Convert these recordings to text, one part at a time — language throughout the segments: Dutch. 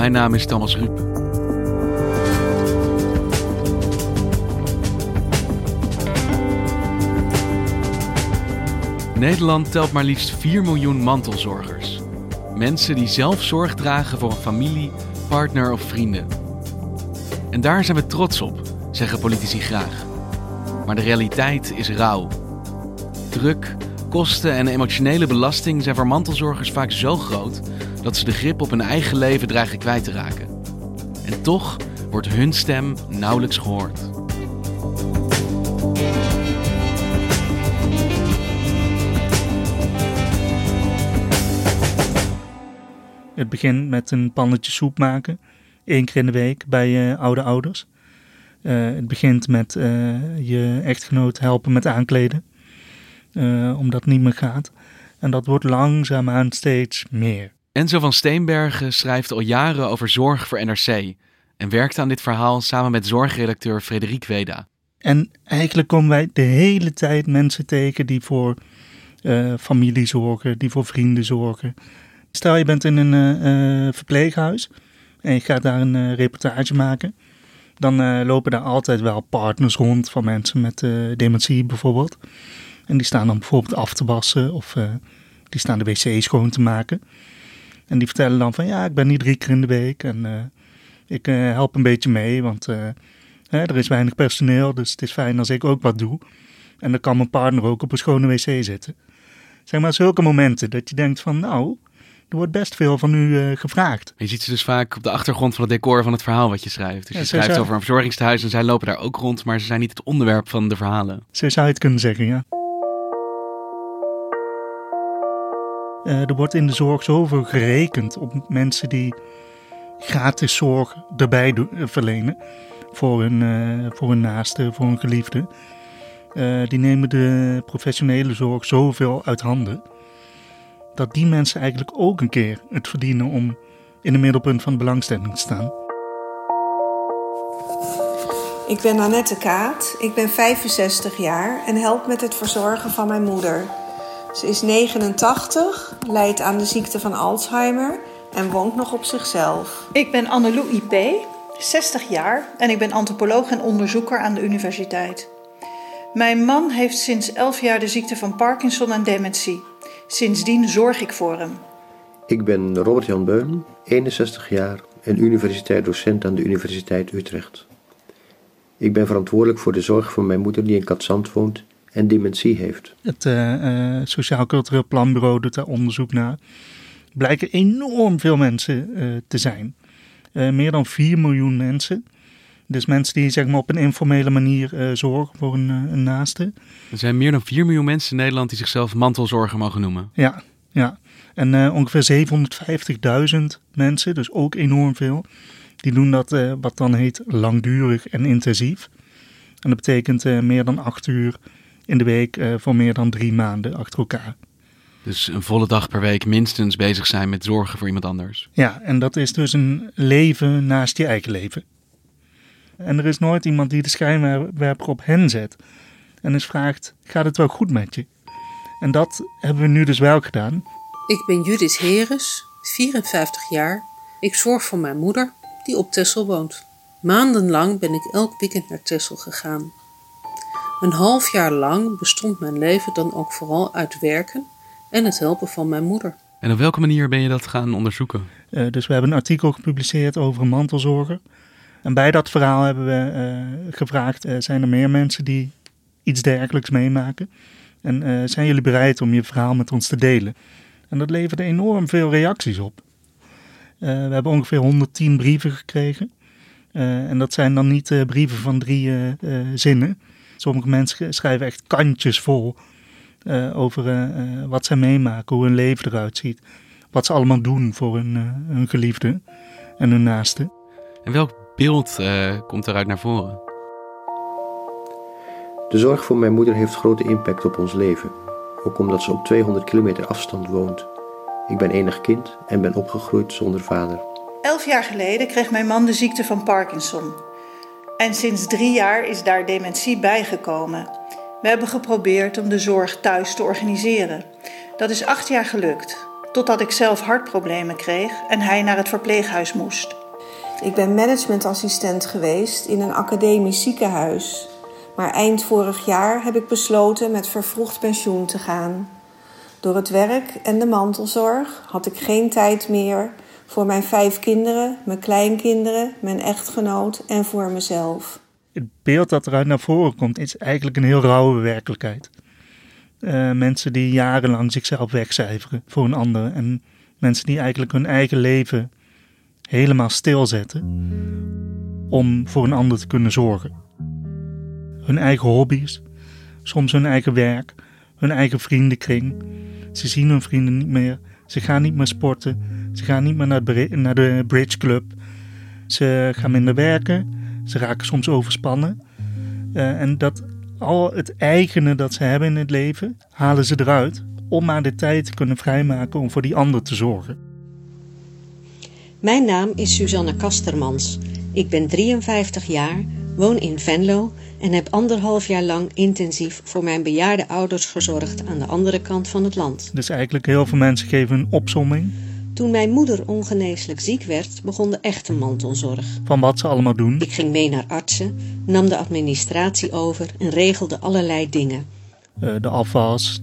Mijn naam is Thomas Ruip. Nederland telt maar liefst 4 miljoen mantelzorgers. Mensen die zelf zorg dragen voor een familie, partner of vrienden. En daar zijn we trots op, zeggen politici graag. Maar de realiteit is rauw. Druk, kosten en emotionele belasting zijn voor mantelzorgers vaak zo groot dat ze de grip op hun eigen leven dreigen kwijt te raken. En toch wordt hun stem nauwelijks gehoord. Het begint met een pannetje soep maken, één keer in de week bij uh, oude ouders. Uh, het begint met uh, je echtgenoot helpen met aankleden, omdat het niet meer gaat. En dat wordt langzaamaan steeds meer. Enzo van Steenbergen schrijft al jaren over zorg voor NRC en werkt aan dit verhaal samen met zorgredacteur Frederik Weda. En eigenlijk komen wij de hele tijd mensen tegen die voor uh, familie zorgen, die voor vrienden zorgen. Stel je bent in een uh, verpleeghuis en je gaat daar een reportage maken. Dan lopen daar altijd wel partners rond van mensen met dementie bijvoorbeeld. En die staan dan bijvoorbeeld af te wassen of die staan de wc schoon te maken. En die vertellen dan van ja, ik ben hier drie keer in de week en uh, ik uh, help een beetje mee, want uh, hè, er is weinig personeel, dus het is fijn als ik ook wat doe. En dan kan mijn partner ook op een schone wc zitten. Zeg maar zulke momenten dat je denkt van nou, er wordt best veel van u gevraagd. Je ziet ze dus vaak op de achtergrond van het decor van het verhaal wat je schrijft. Dus je schrijft over een verzorgingstehuis en zij lopen daar ook rond, maar ze zijn niet het onderwerp van de verhalen. Zo zou je het kunnen zeggen, ja. Er wordt in de zorg zoveel gerekend op mensen die gratis zorg erbij uh, verlenen voor hun, uh, voor hun naaste, voor hun geliefde. die nemen de professionele zorg zoveel uit handen dat die mensen eigenlijk ook een keer het verdienen om in het middelpunt van de belangstelling te staan. Ik ben Annette Kaat, ik ben 65 jaar en help met het verzorgen van mijn moeder. Ze is 89, lijdt aan de ziekte van Alzheimer en woont nog op zichzelf. Ik ben Annelou IP, 60 jaar en ik ben antropoloog en onderzoeker aan de universiteit. Mijn man heeft sinds 11 jaar de ziekte van Parkinson en dementie. Sindsdien zorg ik voor hem. Ik ben Robert-Jan Beun, 61 jaar en universiteitsdocent aan de Universiteit Utrecht. Ik ben verantwoordelijk voor de zorg voor mijn moeder die in Katzand woont en dementie heeft. Het uh, uh, Sociaal Cultureel Planbureau doet daar onderzoek naar. Blijken enorm veel mensen uh, te zijn. meer dan 4 miljoen mensen. Dus mensen die zeg maar, op een informele manier zorgen voor een, een, naaste. Er zijn meer dan 4 miljoen mensen in Nederland die zichzelf mantelzorger mogen noemen. Ja, ja. En ongeveer 750.000 mensen, dus ook enorm veel, die doen dat wat dan heet langdurig en intensief. En dat betekent meer dan 8 uur in de week uh, voor meer dan drie maanden achter elkaar. Dus een volle dag per week minstens bezig zijn met zorgen voor iemand anders. Ja, en dat is dus een leven naast je eigen leven. En er is nooit iemand die de schijnwerper op hen zet en eens vraagt: gaat het wel goed met je? En dat hebben we nu dus wel gedaan. Ik ben Judith Heres, 54 jaar. Ik zorg voor mijn moeder, die op Texel woont. Maandenlang ben ik elk weekend naar Texel gegaan. Een half jaar lang bestond mijn leven dan ook vooral uit werken en het helpen van mijn moeder. En op welke manier ben je dat gaan onderzoeken? Uh, dus we hebben een artikel gepubliceerd over een mantelzorger. En bij dat verhaal hebben we uh, gevraagd: uh, zijn er meer mensen die iets dergelijks meemaken? En uh, zijn jullie bereid om je verhaal met ons te delen? En dat leverde enorm veel reacties op. we hebben ongeveer 110 brieven gekregen. en dat zijn dan niet brieven van drie zinnen. Sommige mensen schrijven echt kantjes vol over wat zij meemaken, hoe hun leven eruit ziet. Wat ze allemaal doen voor hun, hun geliefde en hun naasten. En welk beeld uh, komt eruit naar voren? De zorg voor mijn moeder heeft grote impact op ons leven. Ook omdat ze op 200 kilometer afstand woont. Ik ben enig kind en ben opgegroeid zonder vader. Elf jaar geleden kreeg mijn man de ziekte van Parkinson. En sinds drie jaar is daar dementie bijgekomen. We hebben geprobeerd om de zorg thuis te organiseren. Dat is acht jaar gelukt, totdat ik zelf hartproblemen kreeg en hij naar het verpleeghuis moest. Ik ben managementassistent geweest in een academisch ziekenhuis. Maar eind vorig jaar heb ik besloten met vervroegd pensioen te gaan. Door het werk en de mantelzorg had ik geen tijd meer voor mijn vijf kinderen, mijn kleinkinderen, mijn echtgenoot en voor mezelf. Het beeld dat eruit naar voren komt is eigenlijk een heel rauwe werkelijkheid. Uh, mensen die jarenlang zichzelf wegcijferen voor een ander en mensen die eigenlijk hun eigen leven helemaal stilzetten om voor een ander te kunnen zorgen. Hun eigen hobby's, soms hun eigen werk, hun eigen vriendenkring. Ze zien hun vrienden niet meer, ze gaan niet meer sporten, ze gaan niet meer naar de, naar de bridge club. Ze gaan minder werken, ze raken soms overspannen. Uh, en dat al het eigene dat ze hebben in het leven, halen ze eruit om maar de tijd te kunnen vrijmaken om voor die ander te zorgen. Mijn naam is Suzanne Kastermans. Ik ben 53 jaar, woon in Venlo en heb anderhalf jaar lang intensief voor mijn bejaarde ouders gezorgd aan de andere kant van het land. Dus eigenlijk heel veel mensen geven een opsomming. Toen mijn moeder ongeneeslijk ziek werd, begon de echte mantelzorg. Van wat ze allemaal doen? Ik ging mee naar artsen, nam de administratie over en regelde allerlei dingen. Uh, de afwas,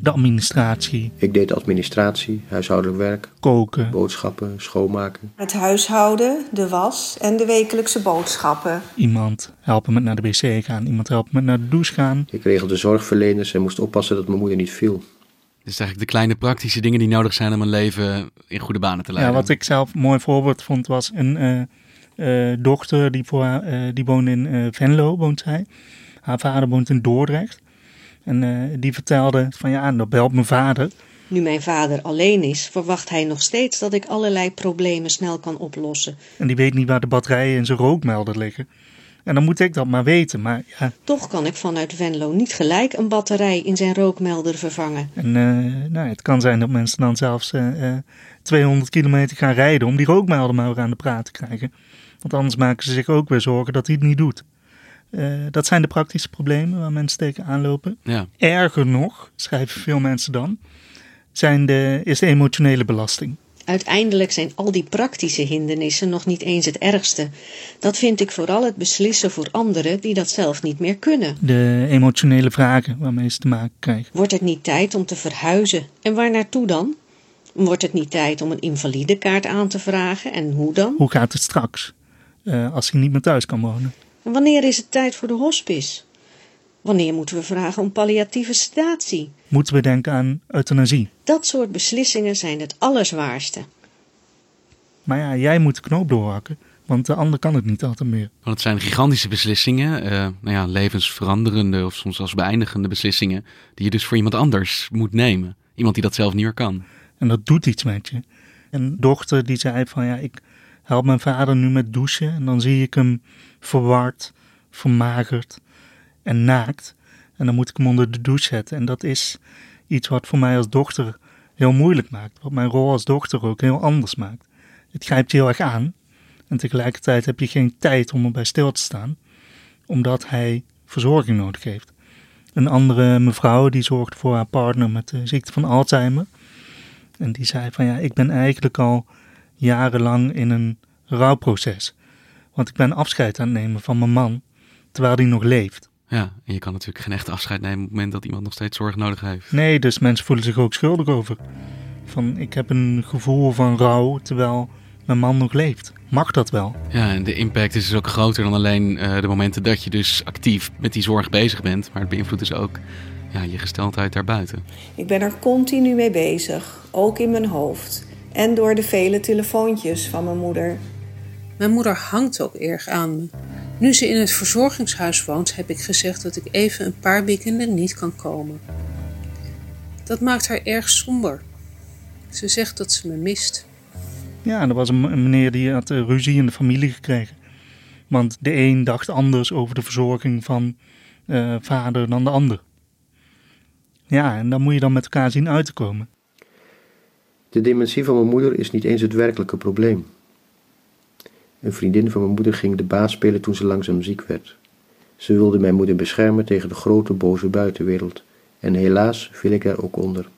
de administratie. Ik deed administratie, huishoudelijk werk, koken, boodschappen, schoonmaken. Het huishouden, de was en de wekelijkse boodschappen. Iemand helpen met naar de wc gaan, iemand helpen met naar de douche gaan. Ik regelde zorgverleners en moest oppassen dat mijn moeder niet viel. Dus eigenlijk de kleine praktische dingen die nodig zijn om een leven in goede banen te leiden. Ja, wat ik zelf een mooi voorbeeld vond was een uh, uh, dochter die, voor uh, die woont in Venlo, woont zij. Haar vader woont in Dordrecht. En uh, die vertelde van ja, dan belt mijn vader. Nu mijn vader alleen is, verwacht hij nog steeds dat ik allerlei problemen snel kan oplossen. En die weet niet waar de batterijen in zijn rookmelder liggen. En dan moet ik dat maar weten, maar ja. Toch kan ik vanuit Venlo niet gelijk een batterij in zijn rookmelder vervangen. En uh, nou, het kan zijn dat mensen dan zelfs uh, 200 kilometer gaan rijden om die rookmelder maar weer aan de praat te krijgen. Want anders maken ze zich ook weer zorgen dat hij het niet doet. Uh, dat zijn de praktische problemen waar mensen tegen aanlopen. Ja. Erger nog, schrijven veel mensen dan, zijn de, is de emotionele belasting. Uiteindelijk zijn al die praktische hindernissen nog niet eens het ergste. Dat vind ik vooral het beslissen voor anderen die dat zelf niet meer kunnen. De emotionele vragen waarmee ze te maken krijgen. Wordt het niet tijd om te verhuizen? En waar naartoe dan? Wordt het niet tijd om een invalidekaart aan te vragen? En hoe dan? Hoe gaat het straks? Uh, als hij niet meer thuis kan wonen. En wanneer is het tijd voor de hospice? Wanneer moeten we vragen om palliatieve sedatie? Moeten we denken aan euthanasie? Dat soort beslissingen zijn het allerzwaarste. Maar ja, jij moet de knoop doorhakken, want de ander kan het niet altijd meer. Want het zijn gigantische beslissingen, uh, nou ja, levensveranderende of soms zelfs beëindigende beslissingen, die je dus voor iemand anders moet nemen. Iemand die dat zelf niet meer kan. En dat doet iets met je. Een dochter die zei van ja, ik help mijn vader nu met douchen en dan zie ik hem verward, vermagerd en naakt. En dan moet ik hem onder de douche zetten. En dat is iets wat voor mij als dochter heel moeilijk maakt. Wat mijn rol als dochter ook heel anders maakt. Het grijpt heel erg aan. En tegelijkertijd heb je geen tijd om erbij stil te staan. Omdat hij verzorging nodig heeft. Een andere mevrouw die zorgt voor haar partner met de ziekte van Alzheimer. En die zei van ja, ik ben eigenlijk al jarenlang in een rouwproces. Want ik ben afscheid aan het nemen van mijn man, terwijl hij nog leeft. Ja, en je kan natuurlijk geen echt afscheid nemen op het moment dat iemand nog steeds zorg nodig heeft. Nee, dus mensen voelen zich ook schuldig over. Van, ik heb een gevoel van rouw, terwijl mijn man nog leeft. Mag dat wel? Ja, en de impact is dus ook groter dan alleen uh, de momenten dat je dus actief met die zorg bezig bent. Maar het beïnvloedt dus ook ja, je gesteldheid daarbuiten. Ik ben er continu mee bezig, ook in mijn hoofd. En door de vele telefoontjes van mijn moeder. Mijn moeder hangt ook erg aan me. Nu ze in het verzorgingshuis woont, heb ik gezegd dat ik even een paar weekenden niet kan komen. Dat maakt haar erg somber. Ze zegt dat ze me mist. Ja, er was een meneer die had eh, ruzie in de familie gekregen. Want de een dacht anders over de verzorging van uh, vader dan de ander. Ja, en dan moet je dan met elkaar zien uit te komen. De dementie van mijn moeder is niet eens het werkelijke probleem. Een vriendin van mijn moeder ging de baas spelen toen ze langzaam ziek werd. Ze wilde mijn moeder beschermen tegen de grote boze buitenwereld. En helaas viel ik er ook onder.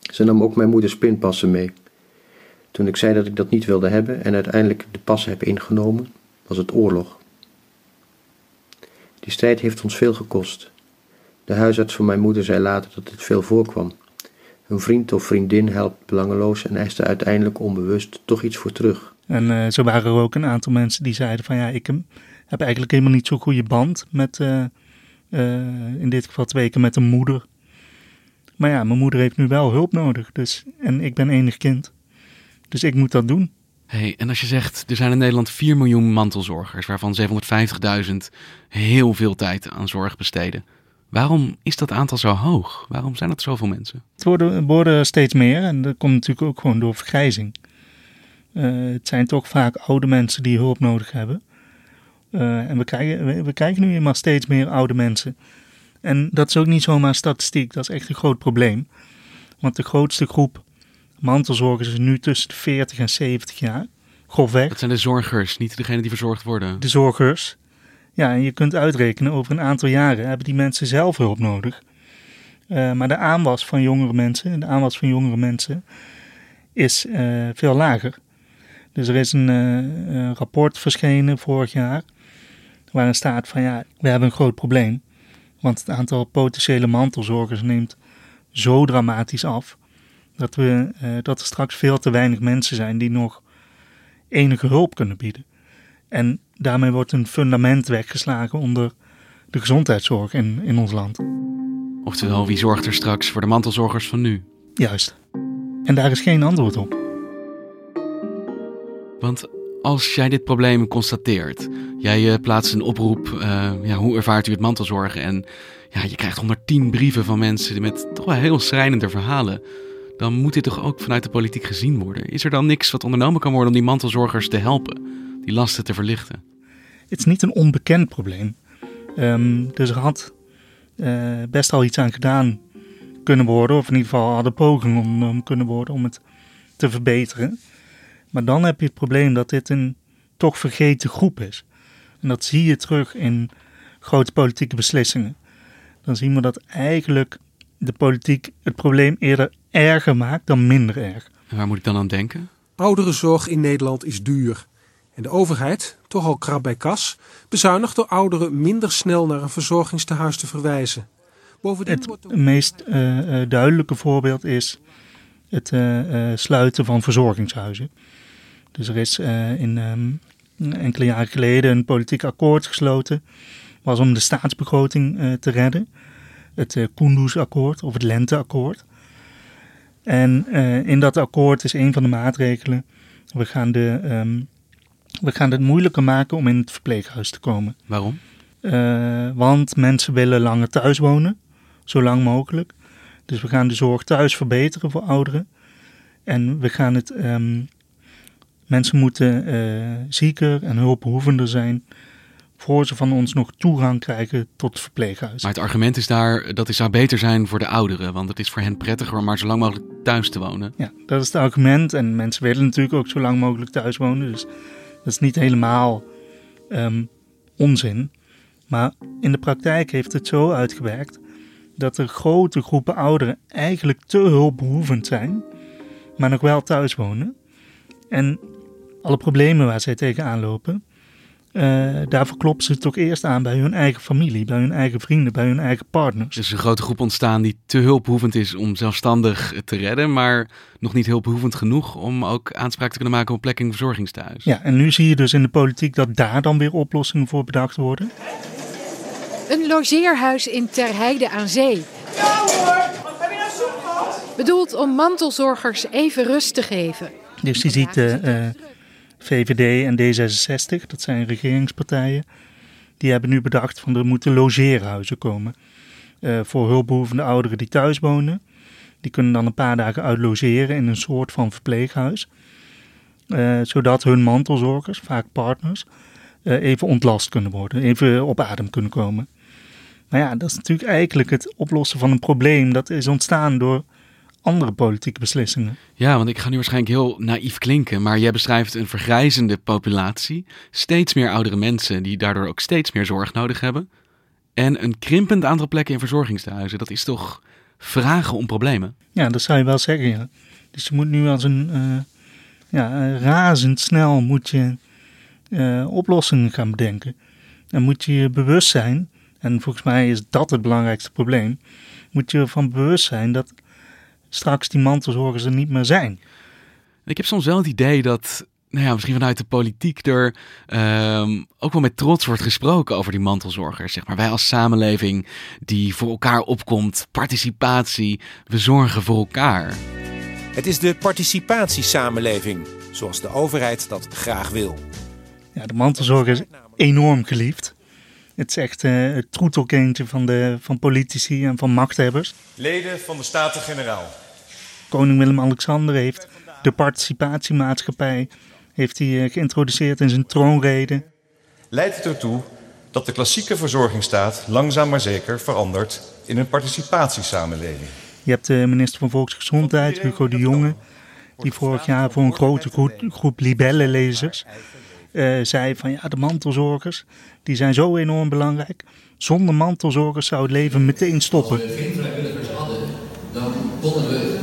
Ze nam ook mijn moeders pinpassen mee. Toen ik zei dat ik dat niet wilde hebben en uiteindelijk de passen heb ingenomen, was het oorlog. Die strijd heeft ons veel gekost. De huisarts van mijn moeder zei later dat het veel voorkwam. Een vriend of vriendin helpt belangeloos en eist er uiteindelijk onbewust toch iets voor terug. En uh, zo waren er ook een aantal mensen die zeiden van ja, ik heb eigenlijk helemaal niet zo'n goede band met, uh, uh, in dit geval twee keer met een moeder. Maar ja, mijn moeder heeft nu wel hulp nodig. Dus, en ik ben enig kind. Dus ik moet dat doen. Hey, en als je zegt, er zijn in Nederland 4 miljoen mantelzorgers, waarvan 750.000 heel veel tijd aan zorg besteden. Waarom is dat aantal zo hoog? Waarom zijn dat zoveel mensen? Het worden, worden steeds meer en dat komt natuurlijk ook gewoon door vergrijzing. Uh, het zijn toch vaak oude mensen die hulp nodig hebben. Uh, en we krijgen, we, we krijgen nu eenmaal steeds meer oude mensen. En dat is ook niet zomaar statistiek, dat is echt een groot probleem. Want de grootste groep mantelzorgers is nu tussen de 40 en 70 jaar. Grofweg. Dat zijn de zorgers, niet degenen die verzorgd worden. De zorgers. Ja, en je kunt uitrekenen, over een aantal jaren hebben die mensen zelf hulp nodig. Uh, maar de aanwas van jongere mensen, de aanwas van jongere mensen, is uh, veel lager. Dus er is een uh, rapport verschenen vorig jaar, waarin staat van ja, we hebben een groot probleem. Want het aantal potentiële mantelzorgers neemt zo dramatisch af, dat, we, dat er straks veel te weinig mensen zijn die nog enige hulp kunnen bieden. En daarmee wordt een fundament weggeslagen onder de gezondheidszorg in, in ons land. Oftewel, wie zorgt er straks voor de mantelzorgers van nu? Juist. En daar is geen antwoord op. Want als jij dit probleem constateert, jij uh, plaatst een oproep, uh, ja, hoe ervaart u het mantelzorgen? En ja, je krijgt 110 brieven van mensen met toch wel heel schrijnende verhalen. Dan moet dit toch ook vanuit de politiek gezien worden? Is er dan niks wat ondernomen kan worden om die mantelzorgers te helpen, die lasten te verlichten? Het is niet een onbekend probleem. Um, dus er had uh, best al iets aan gedaan kunnen worden, of in ieder geval hadden pogingen ondernomen kunnen worden om het te verbeteren. Maar dan heb je het probleem dat dit een toch vergeten groep is. En dat zie je terug in grote politieke beslissingen. Dan zien we dat eigenlijk de politiek het probleem eerder erger maakt dan minder erg. En waar moet ik dan aan denken? Ouderenzorg in Nederland is duur. En de overheid, toch al krap bij kas, bezuinigt door ouderen minder snel naar een verzorgingstehuis te verwijzen. Bovendien het meest uh, duidelijke voorbeeld is het uh, sluiten van verzorgingshuizen. Dus er is in um, enkele jaren geleden een politiek akkoord gesloten, was om de staatsbegroting te redden. Het Kunduz-akkoord of het Lenteakkoord. En in dat akkoord is een van de maatregelen, we gaan de um, we gaan het moeilijker maken om in het verpleeghuis te komen. Waarom? Uh, want mensen willen langer thuis wonen, zo lang mogelijk. Dus we gaan de zorg thuis verbeteren voor ouderen. En we gaan het. Um, mensen moeten uh, zieker en hulpbehoevender zijn. voor ze van ons nog toegang krijgen tot het verpleeghuis. Maar het argument is daar dat het zou beter zijn voor de ouderen. Want het is voor hen prettiger om maar zo lang mogelijk thuis te wonen. Ja, dat is het argument. En mensen willen natuurlijk ook zo lang mogelijk thuis wonen. Dus dat is niet helemaal um, onzin. Maar in de praktijk heeft het zo uitgewerkt dat er grote groepen ouderen eigenlijk te hulpbehoevend zijn, maar nog wel thuis wonen. En alle problemen waar zij tegenaan lopen, Uh, daarvoor kloppen ze toch eerst aan bij hun eigen familie, bij hun eigen vrienden, bij hun eigen partners. Er is een grote groep ontstaan die te hulpbehoevend is om zelfstandig te redden, maar nog niet hulpbehoevend genoeg om ook aanspraak te kunnen maken op een plek in verzorgingstehuis. Ja, en nu zie je dus in de politiek dat daar dan weer oplossingen voor bedacht worden. Een logeerhuis in Terheide aan Zee. Ja hoor, heb je nou zoek gehad? Bedoeld om mantelzorgers even rust te geven. Dus je ziet uh, uh, VVD en D66, dat zijn regeringspartijen, die hebben nu bedacht van er moeten logeerhuizen komen. Uh, voor hulpbehoevende ouderen die thuis wonen. Die kunnen dan een paar dagen uitlogeren in een soort van verpleeghuis. Uh, zodat hun mantelzorgers, vaak partners, uh, even ontlast kunnen worden, even op adem kunnen komen. Maar ja, dat is natuurlijk eigenlijk het oplossen van een probleem dat is ontstaan door andere politieke beslissingen. Ja, want ik ga nu waarschijnlijk heel naïef klinken, maar jij beschrijft een vergrijzende populatie, steeds meer oudere mensen die daardoor ook steeds meer zorg nodig hebben en een krimpend aantal plekken in verzorgingstehuizen. Dat is toch vragen om problemen? Ja, dat zou je wel zeggen, ja. Dus je moet nu als een, uh, ja, razendsnel moet je uh, oplossingen gaan bedenken. En moet je je bewust zijn, en volgens mij is dat het belangrijkste probleem, moet je ervan bewust zijn dat straks die mantelzorgers er niet meer zijn. Ik heb soms wel het idee dat, nou ja, misschien vanuit de politiek er um, ook wel met trots wordt gesproken over die mantelzorgers. Zeg maar wij als samenleving die voor elkaar opkomt, participatie, we zorgen voor elkaar. Het is de participatiesamenleving, zoals de overheid dat graag wil. Ja, de mantelzorg is enorm geliefd. Het is echt uh, het troetelkindje van, de, van politici en van machthebbers. Leden van de Staten-Generaal. Koning Willem-Alexander heeft de participatiemaatschappij heeft hij, uh, geïntroduceerd in zijn troonrede. Leidt het ertoe dat de klassieke verzorgingsstaat langzaam maar zeker verandert in een participatiesamenleving. Je hebt de minister van Volksgezondheid, Hugo de Jonge, die vorig jaar voor een grote groep, groep libellenlezers uh, zei van ja, de mantelzorgers, die zijn zo enorm belangrijk. Zonder mantelzorgers zou het leven meteen stoppen. Als we geen vrijwilligers hadden, dan konden we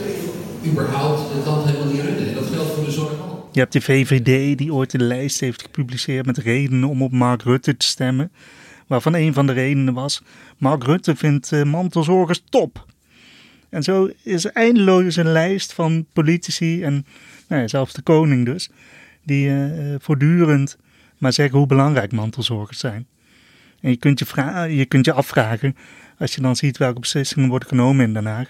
überhaupt het land helemaal niet runnen. En dat geldt voor de zorg al. Je hebt de VVD die ooit een lijst heeft gepubliceerd met redenen om op Mark Rutte te stemmen. Waarvan een van de redenen was, Mark Rutte vindt uh, mantelzorgers top. En zo is eindeloos een lijst van politici en nou ja, zelfs de koning dus die uh, voortdurend maar zeggen hoe belangrijk mantelzorgers zijn. En je kunt je, je kunt je afvragen, als je dan ziet welke beslissingen worden genomen in Den Haag,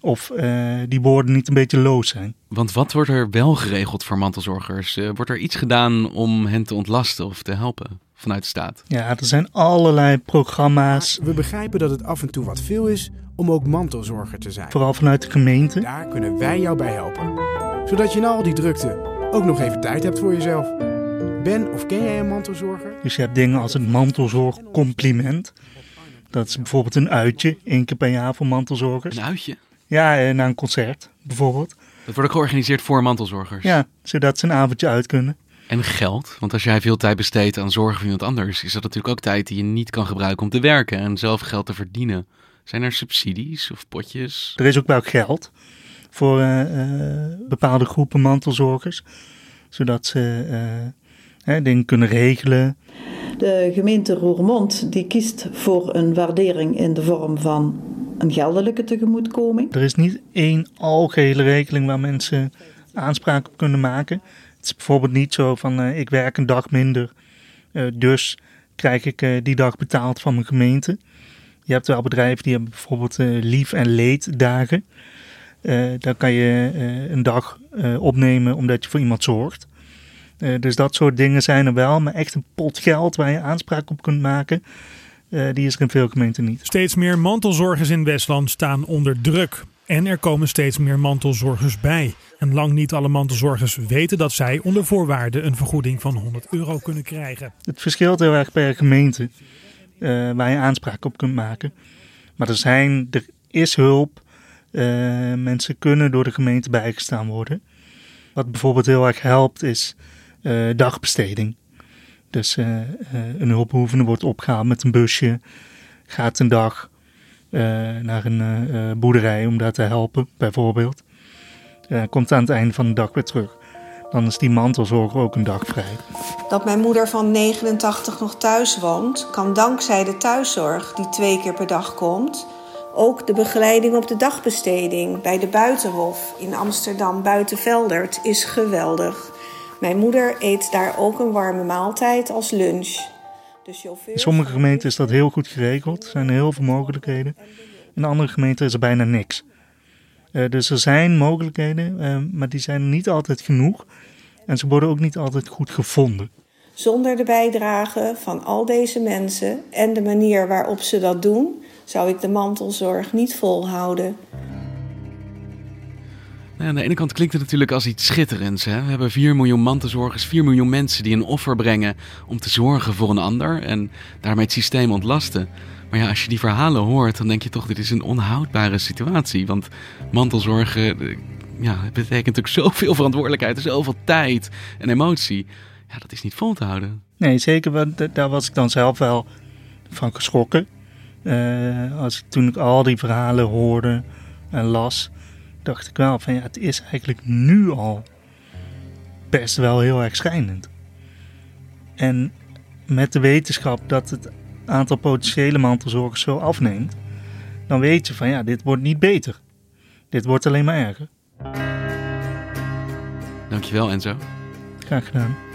of uh, die woorden niet een beetje loos zijn. Want wat wordt er wel geregeld voor mantelzorgers? Uh, wordt er iets gedaan om hen te ontlasten of te helpen vanuit de staat? Ja, er zijn allerlei programma's. We begrijpen dat het af en toe wat veel is om ook mantelzorger te zijn. Vooral vanuit de gemeente. Daar kunnen wij jou bij helpen. Zodat je na al die drukte ook nog even tijd hebt voor jezelf. Ben of ken jij een mantelzorger? Dus je hebt dingen als het mantelzorgcompliment. Dat is bijvoorbeeld een uitje, één keer per jaar voor mantelzorgers. Een uitje? Ja, eh, na een concert bijvoorbeeld. Dat wordt ook georganiseerd voor mantelzorgers? Ja, zodat ze een avondje uit kunnen. En geld? Want als jij veel tijd besteedt aan zorgen voor iemand anders, is dat natuurlijk ook tijd die je niet kan gebruiken om te werken en zelf geld te verdienen. Zijn er subsidies of potjes? Er is ook wel geld voor uh, uh, bepaalde groepen mantelzorgers, zodat ze uh, dingen kunnen regelen. De gemeente Roermond die kiest voor een waardering in de vorm van een geldelijke tegemoetkoming. Er is niet één algehele regeling waar mensen aanspraak op kunnen maken. Het is bijvoorbeeld niet zo van ik werk een dag minder, dus krijg ik die dag betaald van mijn gemeente. Je hebt wel bedrijven die hebben bijvoorbeeld lief- en leeddagen. Uh, dan kan je uh, een dag uh, opnemen omdat je voor iemand zorgt. dus dat soort dingen zijn er wel. Maar echt een pot geld waar je aanspraak op kunt maken, die is er in veel gemeenten niet. Steeds meer mantelzorgers in Westland staan onder druk. En er komen steeds meer mantelzorgers bij. En lang niet alle mantelzorgers weten dat zij onder voorwaarden een vergoeding van 100 euro kunnen krijgen. Het verschilt heel erg per gemeente waar je aanspraak op kunt maken. Maar er, zijn, er is hulp. Uh, mensen kunnen door de gemeente bijgestaan worden. Wat bijvoorbeeld heel erg helpt is uh, dagbesteding. Dus uh, een hulpbehoevende wordt opgehaald met een busje, gaat een dag naar een boerderij om daar te helpen, bijvoorbeeld. komt aan het einde van de dag weer terug. Dan is die mantelzorger ook een dag vrij. Dat mijn moeder van 89 nog thuis woont, kan dankzij de thuiszorg die twee keer per dag komt, ook de begeleiding op de dagbesteding bij de Buitenhof in Amsterdam Buitenveldert is geweldig. Mijn moeder eet daar ook een warme maaltijd als lunch. De chauffeur... In sommige gemeenten is dat heel goed geregeld. Er zijn heel veel mogelijkheden. In andere gemeenten is er bijna niks. Uh, dus er zijn mogelijkheden, uh, maar die zijn niet altijd genoeg. En ze worden ook niet altijd goed gevonden. Zonder de bijdrage van al deze mensen en de manier waarop ze dat doen, zou ik de mantelzorg niet volhouden. Nou, aan de ene kant klinkt het natuurlijk als iets schitterends. Hè? We hebben 4 miljoen mantelzorgers, 4 miljoen mensen die een offer brengen om te zorgen voor een ander en daarmee het systeem ontlasten. Maar ja, als je die verhalen hoort, dan denk je toch, dit is een onhoudbare situatie. Want mantelzorgen, eh, ja, het betekent natuurlijk zoveel verantwoordelijkheid, zoveel tijd en emotie. Ja, dat is niet vol te houden. Nee, zeker. Want daar was ik dan zelf wel van geschrokken. Uh, als ik, toen ik al die verhalen hoorde en las, dacht ik wel van ja, het is eigenlijk nu al best wel heel erg schijnend. En met de wetenschap dat het aantal potentiële mantelzorgers zo afneemt, dan weet je van ja, dit wordt niet beter. Dit wordt alleen maar erger. Dankjewel Enzo. Graag gedaan.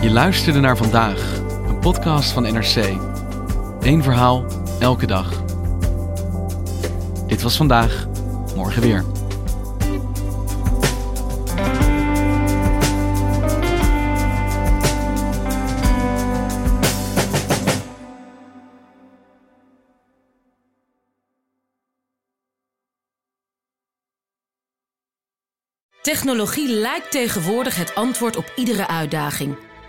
Je luisterde naar vandaag, een podcast van NRC. Eén verhaal, elke dag. Dit was vandaag, morgen weer. Technologie lijkt tegenwoordig het antwoord op iedere uitdaging.